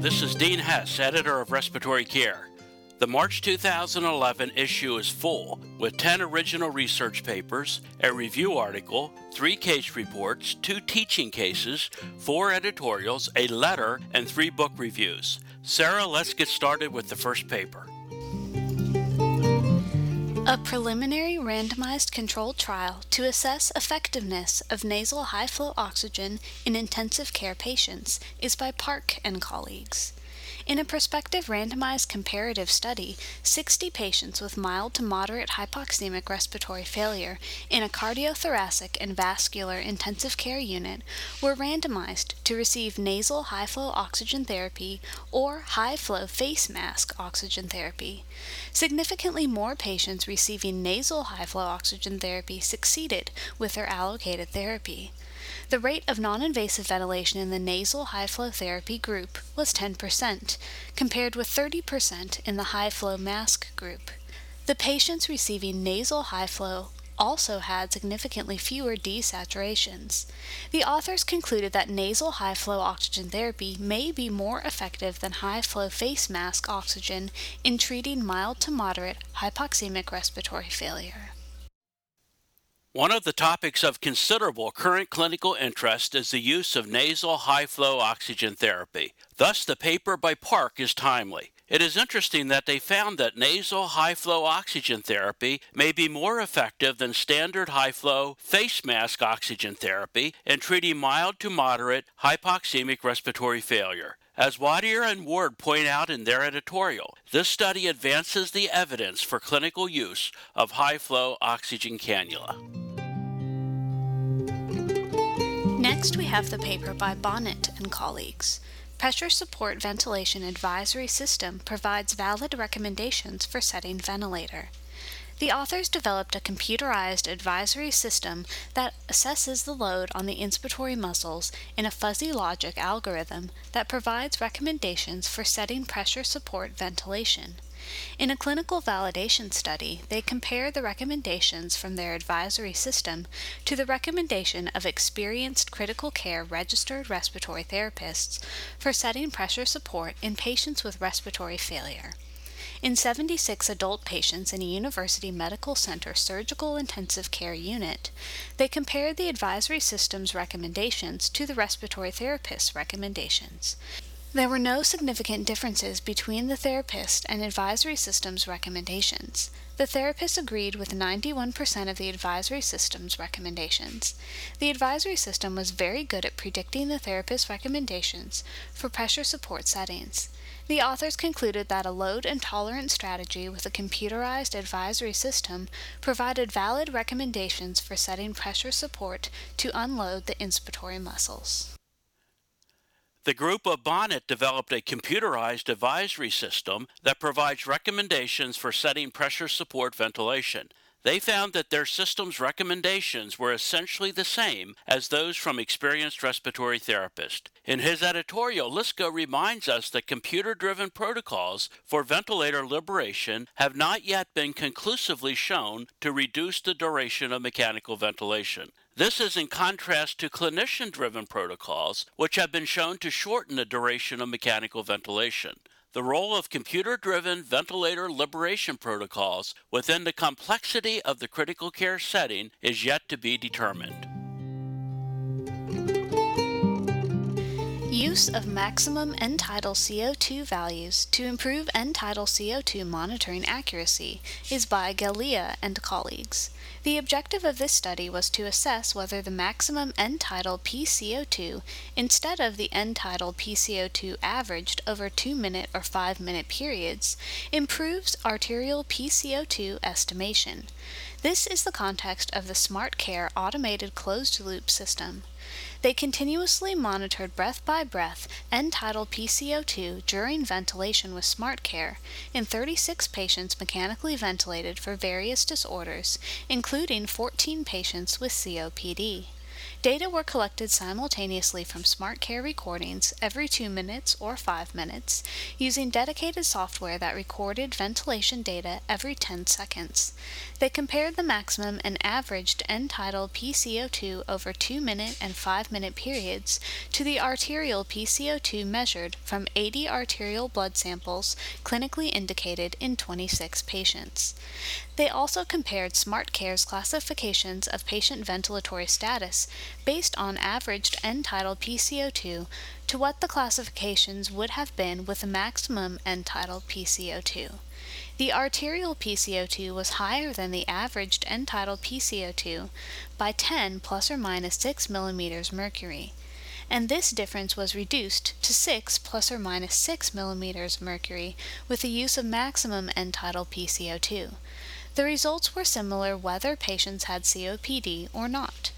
this is Dean Hess, editor of Respiratory Care. The March 2011 issue is full with 10 original research papers, a review article, three case reports, two teaching cases, four editorials, a letter, and three book reviews. Sarah, let's get started with the first paper. A preliminary randomized controlled trial to assess effectiveness of nasal high flow oxygen in intensive care patients is by Parke and colleagues. In a prospective randomized comparative study, 60 patients with mild to moderate hypoxemic respiratory failure in a cardiothoracic and vascular intensive care unit were randomized to receive nasal high flow oxygen therapy or high flow face mask oxygen therapy. Significantly more patients receiving nasal high flow oxygen therapy succeeded with their allocated therapy. The rate of non invasive ventilation in the nasal high flow therapy group was 10%, compared with 30% in the high flow mask group. The patients receiving nasal high flow also had significantly fewer desaturations. The authors concluded that nasal high flow oxygen therapy may be more effective than high flow face mask oxygen in treating mild to moderate hypoxemic respiratory failure. One of the topics of considerable current clinical interest is the use of nasal high flow oxygen therapy. Thus, the paper by Parke is timely. It is interesting that they found that nasal high flow oxygen therapy may be more effective than standard high flow face mask oxygen therapy in treating mild to moderate hypoxemic respiratory failure. As Wadier and Ward point out in their editorial, this study advances the evidence for clinical use of high flow oxygen cannula. Next, we have the paper by Banner and colleagues. Pressure Support Ventilation Advisory System provides valid recommendations for setting ventilator. The authors developed a computerized advisory system that assesses the load on the inspiratory muscles in a fuzzy logic algorithm that provides recommendations for setting pressure support ventilation. In a clinical validation study, they compare the recommendations from their advisory system to the recommendation of experienced critical care registered respiratory therapists for setting pressure support in patients with respiratory failure. In 76 adult patients in a University Medical Center surgical intensive care unit, they compared the advisory system's recommendations to the respiratory therapist's recommendations. There were no significant differences between the therapist and advisory system's recommendations. The therapist agreed with 91% of the advisory system's recommendations. The advisory system was very good at predicting the therapist's recommendations for pressure support settings. The authors concluded that a load and tolerance strategy with a computerized advisory system provided valid recommendations for setting pressure support to unload the inspiratory muscles. The group of Banner developed a computerized advisory system that provides recommendations for setting pressure support ventilation. They found that their system's recommendations were essentially the same as those from experienced respiratory therapists. In his editorial, Liszka reminds us that computer driven protocols for ventilator liberation have not yet been conclusively shown to reduce the duration of mechanical ventilation. This is in contrast to clinician driven protocols, which have been shown to shorten the duration of mechanical ventilation the role of computer driven ventilator liberation protocols within the complexity of the critical care setting is yet to be determined. Use of maximum end tidal CO2 values to improve end tidal CO2 monitoring accuracy is by Galia and colleagues. The objective of this study was to assess whether the maximum end tidal PCO2 instead of the end tidal PCO2 averaged over 2 minute or 5 minute periods improves arterial PCO2 estimation. This is the context of the SmartCare automated closed loop system. They continuously monitored breath by breath end tidal PCO2 during ventilation with SmartCare in 36 patients mechanically ventilated for various disorders, including 14 patients with COPD. Data were collected simultaneously from SmartCare recordings every 2 minutes or 5 minutes using dedicated software that recorded ventilation data every 10 seconds. They compared the maximum and averaged end-tidal PCO2 over 2 minute and 5 minute periods to the arterial PCO2 measured from 80 arterial blood samples clinically indicated in 26 patients. They also compared SmartCare's classifications of patient ventilatory status based on averaged end-tidal PCO2 to what the classifications would have been with a maximum end-tidal PCO2. The arterial PCO2 was higher than the averaged end-tidal PCO2 by 10 plus or minus 6 millimeters mercury, and this difference was reduced to 6 plus or minus 6 millimeters mercury with the use of maximum end-tidal PCO2. The results were similar whether patients had COPD or not.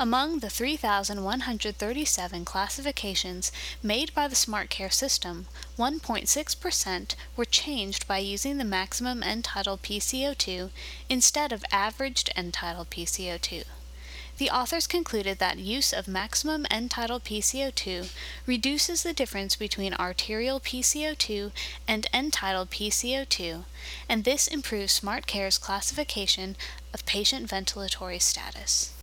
Among the 3,137 classifications made by the SmartCare system, 1.6% were changed by using the maximum end-tidal PCO2 instead of averaged end-tidal PCO2. The authors concluded that use of maximum end-tidal PCO2 reduces the difference between arterial PCO2 and end-tidal PCO2, and this improves SmartCare's classification of patient ventilatory status.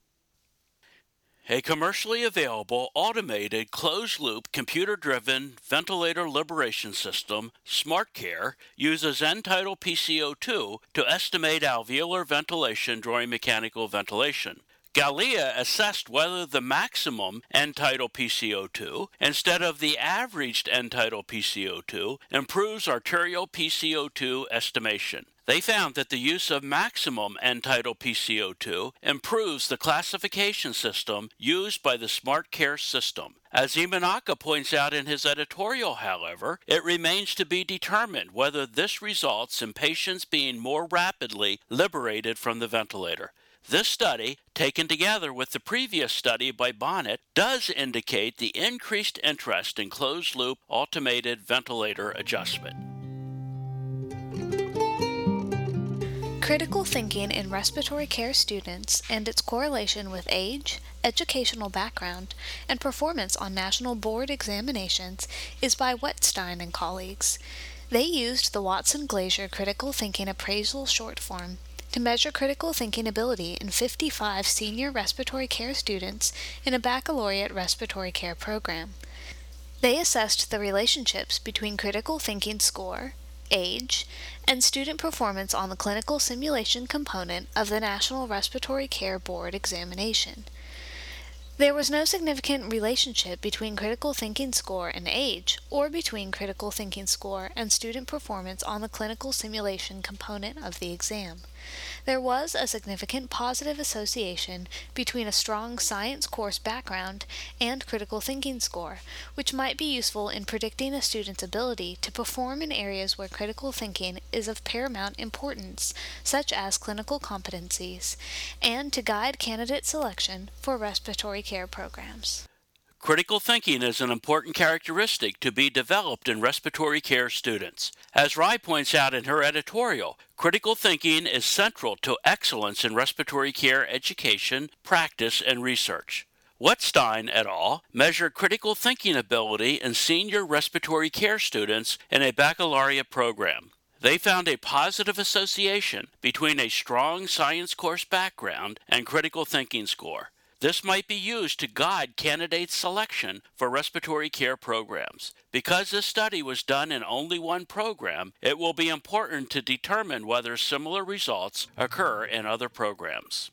A commercially available, automated, closed loop, computer driven ventilator liberation system, SmartCare, uses end tidal PCO2 to estimate alveolar ventilation during mechanical ventilation. Galia assessed whether the maximum end-tidal PCO2 instead of the averaged end-tidal PCO2 improves arterial PCO2 estimation. They found that the use of maximum end-tidal PCO2 improves the classification system used by the Smart Care system. As Imanaka points out in his editorial, however, it remains to be determined whether this results in patients being more rapidly liberated from the ventilator. This study, taken together with the previous study by Banner, does indicate the increased interest in closed loop automated ventilator adjustment. Critical thinking in respiratory care students and its correlation with age, educational background, and performance on national board examinations is by Wettstein and colleagues. They used the Watson Glaser Critical Thinking Appraisal short form to measure critical thinking ability in 55 senior respiratory care students in a baccalaureate respiratory care program. They assessed the relationships between critical thinking score, age, and student performance on the clinical simulation component of the National Respiratory Care Board examination. There was no significant relationship between critical thinking score and age, or between critical thinking score and student performance on the clinical simulation component of the exam. There was a significant positive association between a strong science course background and critical thinking score, which might be useful in predicting a student's ability to perform in areas where critical thinking is of paramount importance, such as clinical competencies, and to guide candidate selection for respiratory care programs. Critical thinking is an important characteristic to be developed in respiratory care students. As Rye points out in her editorial, critical thinking is central to excellence in respiratory care education, practice, and research. Wettstein et al. measured critical thinking ability in senior respiratory care students in a baccalaureate program. They found a positive association between a strong science course background and critical thinking score. This might be used to guide candidate selection for respiratory care programs. Because this study was done in only one program, it will be important to determine whether similar results occur in other programs.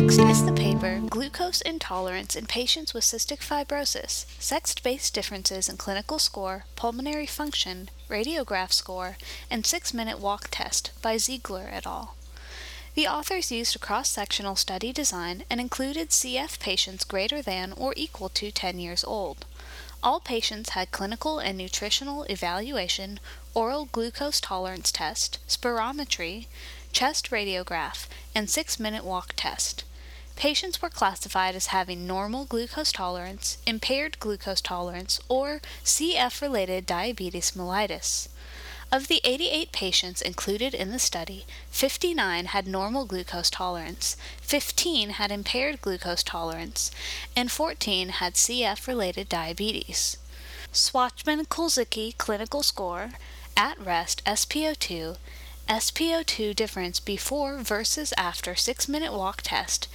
Next is the paper Glucose Intolerance in Patients with Cystic Fibrosis Sex Based Differences in Clinical Score, Pulmonary Function, Radiograph Score, and Six Minute Walk Test by Ziegler et al. The authors used a cross sectional study design and included CF patients greater than or equal to 10 years old. All patients had clinical and nutritional evaluation, oral glucose tolerance test, spirometry, chest radiograph, and six minute walk test. Patients were classified as having normal glucose tolerance, impaired glucose tolerance, or CF related diabetes mellitus. Of the 88 patients included in the study, 59 had normal glucose tolerance, 15 had impaired glucose tolerance, and 14 had CF related diabetes. Shwachman-Kulczycki clinical score, at rest SPO2, SPO2 difference before versus after 6 minute walk test,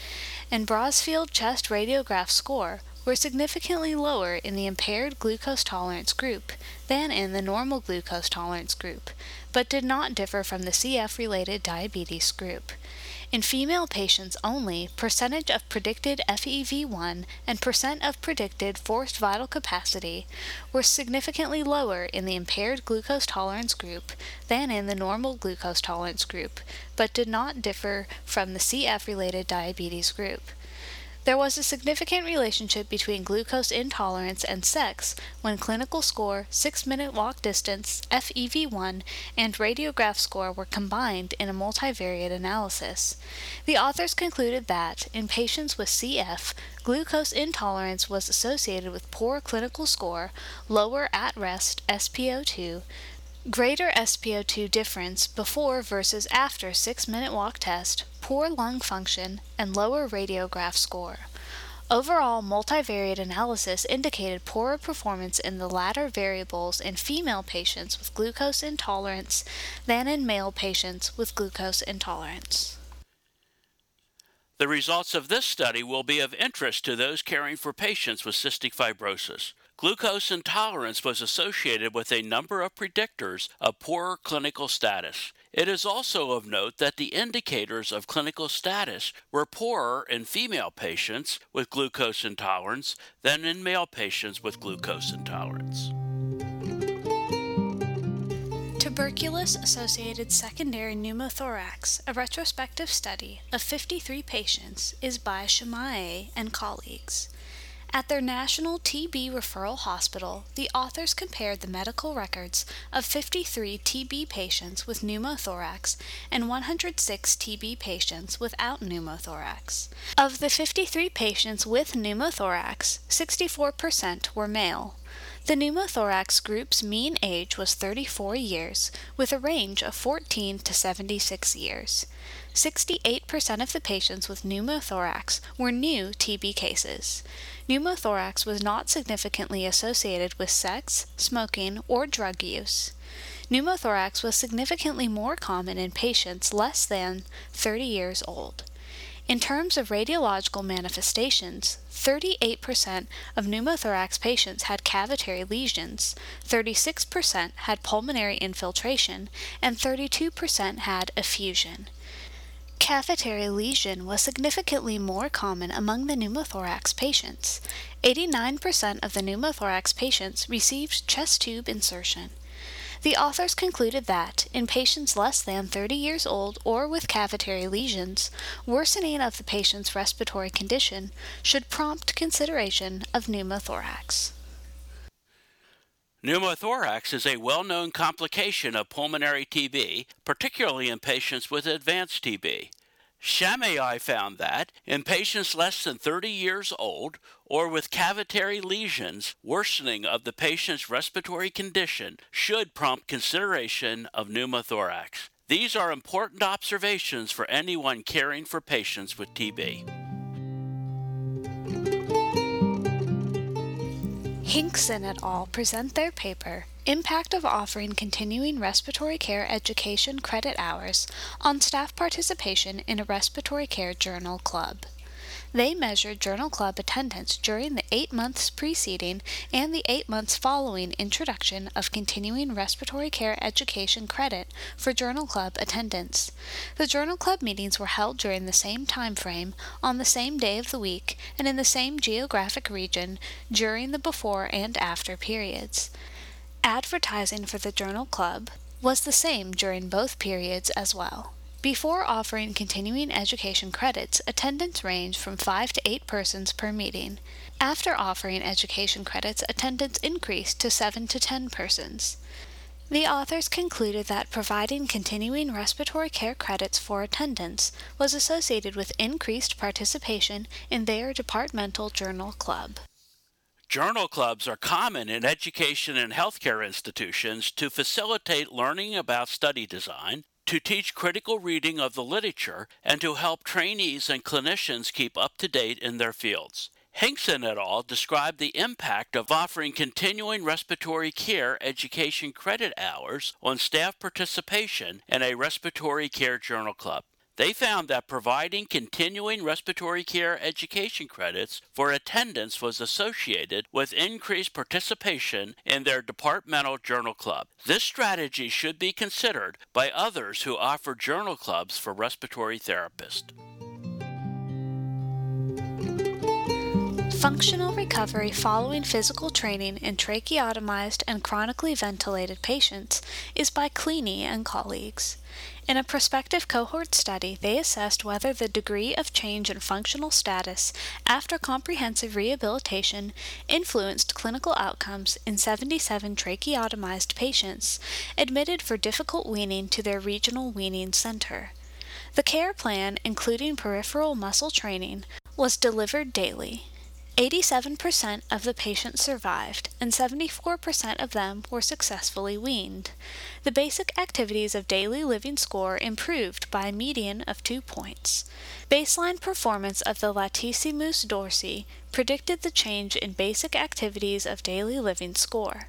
and Brasfield chest radiograph score were significantly lower in the impaired glucose tolerance group than in the normal glucose tolerance group, but did not differ from the CF related diabetes group. In female patients only, percentage of predicted FEV1 and percent of predicted forced vital capacity were significantly lower in the impaired glucose tolerance group than in the normal glucose tolerance group, but did not differ from the CF related diabetes group. There was a significant relationship between glucose intolerance and sex when clinical score, 6 minute walk distance, FEV1, and radiograph score were combined in a multivariate analysis. The authors concluded that, in patients with CF, glucose intolerance was associated with poor clinical score, lower at rest SPO2, Greater SpO2 difference before versus after 6 minute walk test, poor lung function, and lower radiograph score. Overall, multivariate analysis indicated poorer performance in the latter variables in female patients with glucose intolerance than in male patients with glucose intolerance. The results of this study will be of interest to those caring for patients with cystic fibrosis. Glucose intolerance was associated with a number of predictors of poorer clinical status. It is also of note that the indicators of clinical status were poorer in female patients with glucose intolerance than in male patients with glucose intolerance. Tuberculous associated secondary pneumothorax, a retrospective study of 53 patients, is by Shamaei and colleagues. At their National TB Referral Hospital, the authors compared the medical records of 53 TB patients with pneumothorax and 106 TB patients without pneumothorax. Of the 53 patients with pneumothorax, 64% were male. The pneumothorax group's mean age was 34 years, with a range of 14 to 76 years. 68% of the patients with pneumothorax were new TB cases. Pneumothorax was not significantly associated with sex, smoking, or drug use. Pneumothorax was significantly more common in patients less than 30 years old. In terms of radiological manifestations, 38% of pneumothorax patients had cavitary lesions, 36% had pulmonary infiltration, and 32% had effusion. Cavitary lesion was significantly more common among the pneumothorax patients. 89% of the pneumothorax patients received chest tube insertion. The authors concluded that, in patients less than 30 years old or with cavitary lesions, worsening of the patient's respiratory condition should prompt consideration of pneumothorax. Pneumothorax is a well known complication of pulmonary TB, particularly in patients with advanced TB. Shamaei found that in patients less than 30 years old or with cavitary lesions, worsening of the patient's respiratory condition should prompt consideration of pneumothorax. These are important observations for anyone caring for patients with TB. Hinkson et al. present their paper, Impact of Offering Continuing Respiratory Care Education Credit Hours on Staff Participation in a Respiratory Care Journal Club. They measured Journal Club attendance during the eight months preceding and the eight months following introduction of continuing respiratory care education credit for Journal Club attendance. The Journal Club meetings were held during the same time frame, on the same day of the week, and in the same geographic region during the before and after periods. Advertising for the Journal Club was the same during both periods as well. Before offering continuing education credits, attendance ranged from 5 to 8 persons per meeting. After offering education credits, attendance increased to 7 to 10 persons. The authors concluded that providing continuing respiratory care credits for attendance was associated with increased participation in their departmental journal club. Journal clubs are common in education and healthcare institutions to facilitate learning about study design, to teach critical reading of the literature, and to help trainees and clinicians keep up to date in their fields. Hinkson et al. described the impact of offering continuing respiratory care education credit hours on staff participation in a respiratory care journal club. They found that providing continuing respiratory care education credits for attendance was associated with increased participation in their departmental journal club. This strategy should be considered by others who offer journal clubs for respiratory therapists. Functional recovery following physical training in tracheotomized and chronically ventilated patients is by Clini and colleagues. In a prospective cohort study, they assessed whether the degree of change in functional status after comprehensive rehabilitation influenced clinical outcomes in 77 tracheotomized patients admitted for difficult weaning to their regional weaning center. The care plan, including peripheral muscle training, was delivered daily. 87% of the patients survived, and 74% of them were successfully weaned. The basic activities of daily living score improved by a median of two points. Baseline performance of the latissimus dorsi predicted the change in basic activities of daily living score.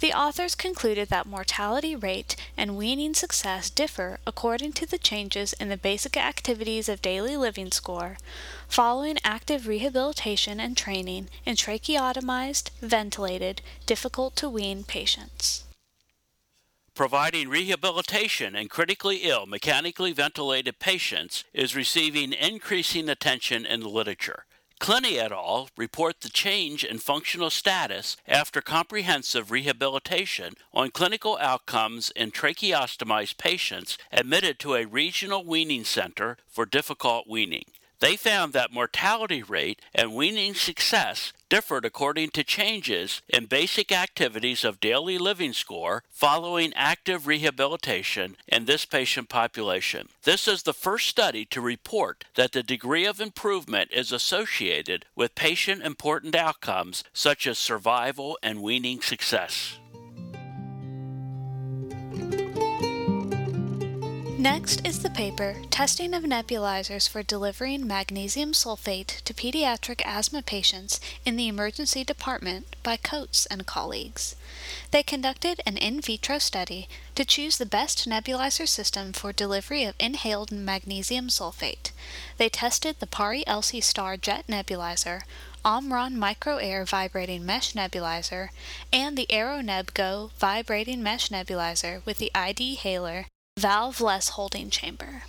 The authors concluded that mortality rate and weaning success differ according to the changes in the basic activities of daily living score following active rehabilitation and training in tracheotomized, ventilated, difficult to wean patients. Providing rehabilitation in critically ill, mechanically ventilated patients is receiving increasing attention in the literature. Clini et al. report the change in functional status after comprehensive rehabilitation on clinical outcomes in tracheostomized patients admitted to a regional weaning center for difficult weaning. They found that mortality rate and weaning success differed according to changes in basic activities of daily living score following active rehabilitation in this patient population. This is the first study to report that the degree of improvement is associated with patient important outcomes such as survival and weaning success. Next is the paper Testing of Nebulizers for Delivering Magnesium Sulfate to Pediatric Asthma Patients in the Emergency Department by Coates and colleagues. They conducted an in vitro study to choose the best nebulizer system for delivery of inhaled magnesium sulfate. They tested the PARI LC Star Jet Nebulizer, Omron Micro Air Vibrating Mesh Nebulizer, and the AeroNeb Go Vibrating Mesh Nebulizer with the ID-Haler valve-less holding chamber.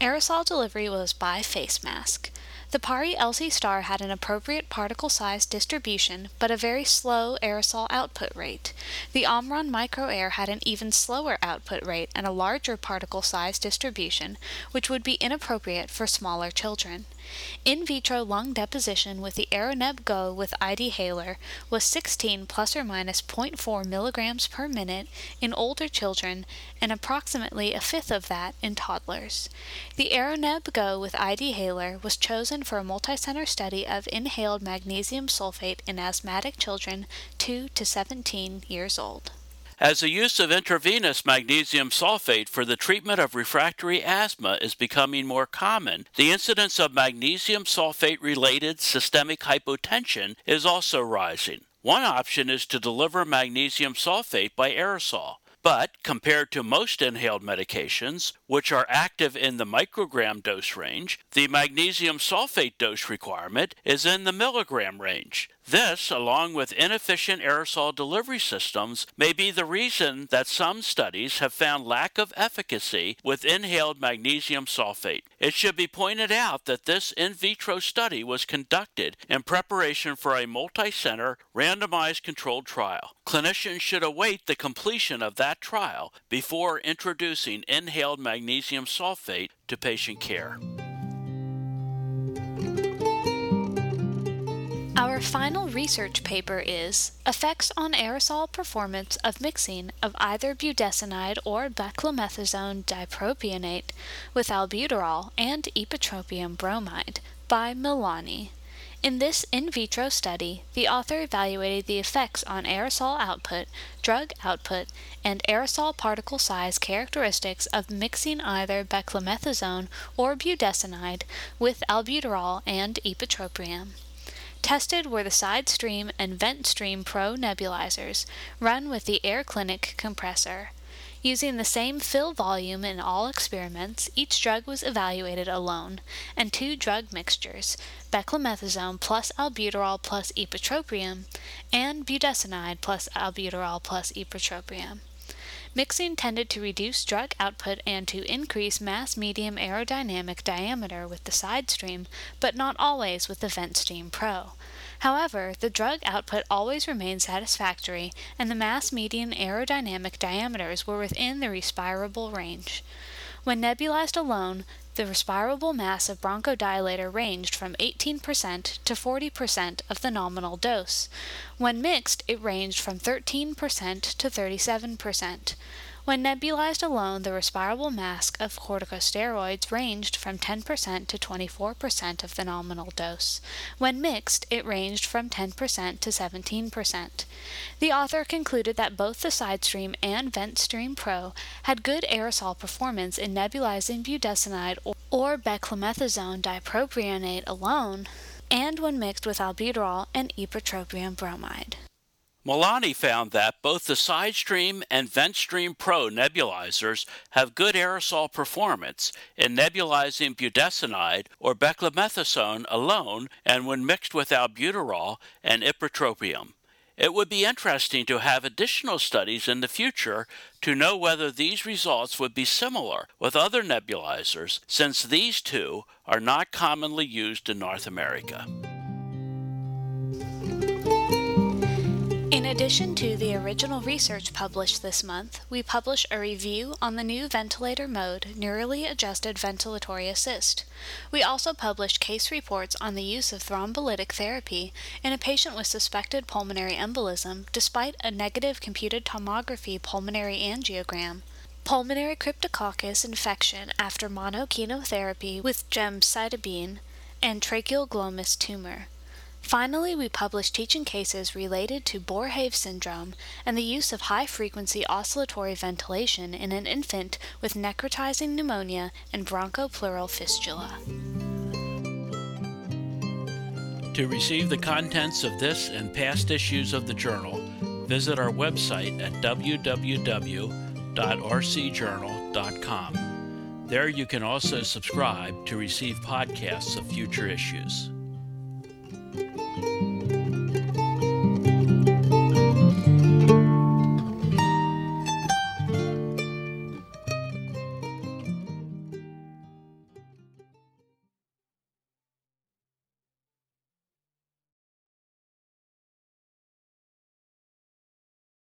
Aerosol delivery was by face mask. The PARI LC Star had an appropriate particle size distribution, but a very slow aerosol output rate. The Omron Micro Air had an even slower output rate and a larger particle size distribution, which would be inappropriate for smaller children. In vitro lung deposition with the AeroNeb Go with ID-Haler was 16 plus or minus 0.4 milligrams per minute in older children and approximately a fifth of that in toddlers. The AeroNeb Go with ID-Haler was chosen for a multicenter study of inhaled magnesium sulfate in asthmatic children 2 to 17 years old. As the use of intravenous magnesium sulfate for the treatment of refractory asthma is becoming more common, the incidence of magnesium sulfate related systemic hypotension is also rising. One option is to deliver magnesium sulfate by aerosol. But compared to most inhaled medications, which are active in the microgram dose range, the magnesium sulfate dose requirement is in the milligram range. This, along with inefficient aerosol delivery systems, may be the reason that some studies have found lack of efficacy with inhaled magnesium sulfate. It should be pointed out that this in vitro study was conducted in preparation for a multi-center randomized controlled trial. Clinicians should await the completion of that trial before introducing inhaled magnesium sulfate to patient care. Our final research paper is Effects on Aerosol Performance of Mixing of Either Budesonide or Beclomethasone Dipropionate with Albuterol and Ipratropium Bromide by Melani. In this in vitro study, the author evaluated the effects on aerosol output, drug output, and aerosol particle size characteristics of mixing either beclomethasone or budesonide with albuterol and ipratropium. Tested were the side stream and vent stream pro nebulizers run with the Air Clinic compressor. Using the same fill volume in all experiments, each drug was evaluated alone, and two drug mixtures, beclomethasone plus albuterol plus ipratropium, and budesonide plus albuterol plus ipratropium. Mixing tended to reduce drug output and to increase mass median aerodynamic diameter with the side stream, but not always with the vent stream pro. However, the drug output always remained satisfactory, and the mass median aerodynamic diameters were within the respirable range. When nebulized alone, the respirable mass of bronchodilator ranged from 18% to 40% of the nominal dose. When mixed, it ranged from 13% to 37%. When nebulized alone, the respirable mass of corticosteroids ranged from 10% to 24% of the nominal dose. When mixed, it ranged from 10% to 17%. The author concluded that both the SideStream and vent stream pro had good aerosol performance in nebulizing budesonide or beclomethasone dipropionate alone and when mixed with albuterol and ipratropium bromide. Melani found that both the SideStream and VentStream Pro nebulizers have good aerosol performance in nebulizing budesonide or beclomethasone alone and when mixed with albuterol and ipratropium. It would be interesting to have additional studies in the future to know whether these results would be similar with other nebulizers, since these two are not commonly used in North America. Addition to the original research published this month, we publish a review on the new ventilator mode, neurally adjusted ventilatory assist. We also publish case reports on the use of thrombolytic therapy in a patient with suspected pulmonary embolism despite a negative computed tomography pulmonary angiogram pulmonary cryptococcus infection after monochemotherapy with gemcitabine, and tracheal glomus tumor. Finally, we published teaching cases related to Boerhaave syndrome and the use of high frequency oscillatory ventilation in an infant with necrotizing pneumonia and bronchopleural fistula. To receive the contents of this and past issues of the journal, visit our website at www.rcjournal.com. There you can also subscribe to receive podcasts of future issues.